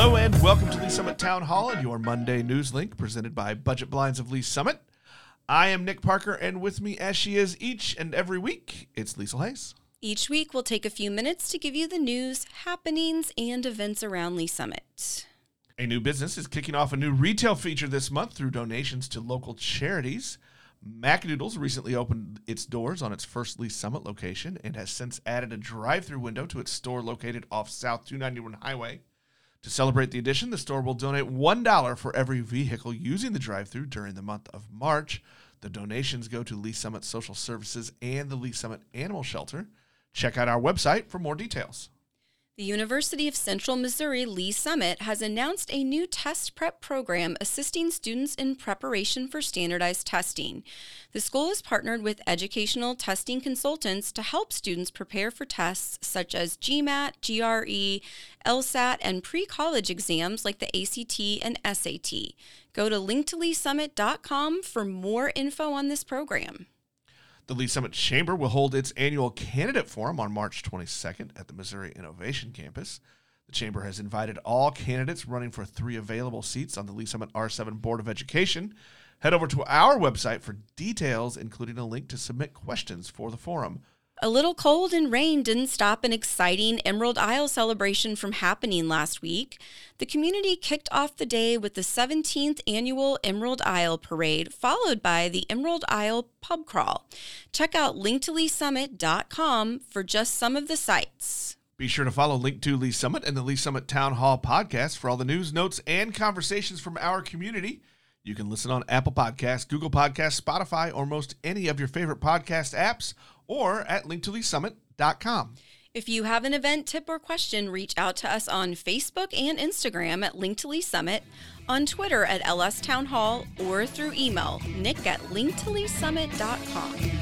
Hello and welcome to Lee's Summit Town Hall and your Monday news link presented by Budget Blinds of Lee's Summit. I am Nick Parker, and with me, as she is each and every week, it's Liesl Hayes. Each week, we'll take a few minutes to give you the news, happenings, and events around Lee's Summit. A new business is kicking off a new retail feature this month through donations to local charities. Macnoodles recently opened its doors on its first Lee's Summit location and has since added a drive through window to its store located off South 291 Highway. To celebrate the addition, the store will donate $1 for every vehicle using the drive through during the month of March. The donations go to Lee's Summit Social Services and the Lee's Summit Animal Shelter. Check out our website for more details. The University of Central Missouri Lee's Summit has announced a new test prep program assisting students in preparation for standardized testing. The school has partnered with educational testing consultants to help students prepare for tests such as GMAT, GRE, LSAT, and pre college exams like the ACT and SAT. Go to linktoleesummit.com for more info on this program. The Lee's Summit Chamber will hold its annual candidate forum on March 22nd at the Missouri Innovation Campus. The Chamber has invited all candidates running for three available seats on the Lee's Summit R7 Board of Education. Head over to our website for details, including a link to submit questions for the forum. A little cold and rain didn't stop an exciting Emerald Isle celebration from happening last week. The community kicked off the day with the 17th annual Emerald Isle Parade, followed by the Emerald Isle Pub Crawl. Check out linktoleesummit.com for just some of the sights. Be sure to follow Link to Lee's Summit and the Lee's Summit Town Hall podcast for all the news, notes, and conversations from our community. You can listen on Apple Podcasts, Google Podcasts, Spotify, or most any of your favorite podcast apps or at linktoleesummit.com. If you have an event tip or question, reach out to us on Facebook and Instagram at Link Summit, on Twitter at LS Town Hall, or through email, nick at linktoleesummit.com.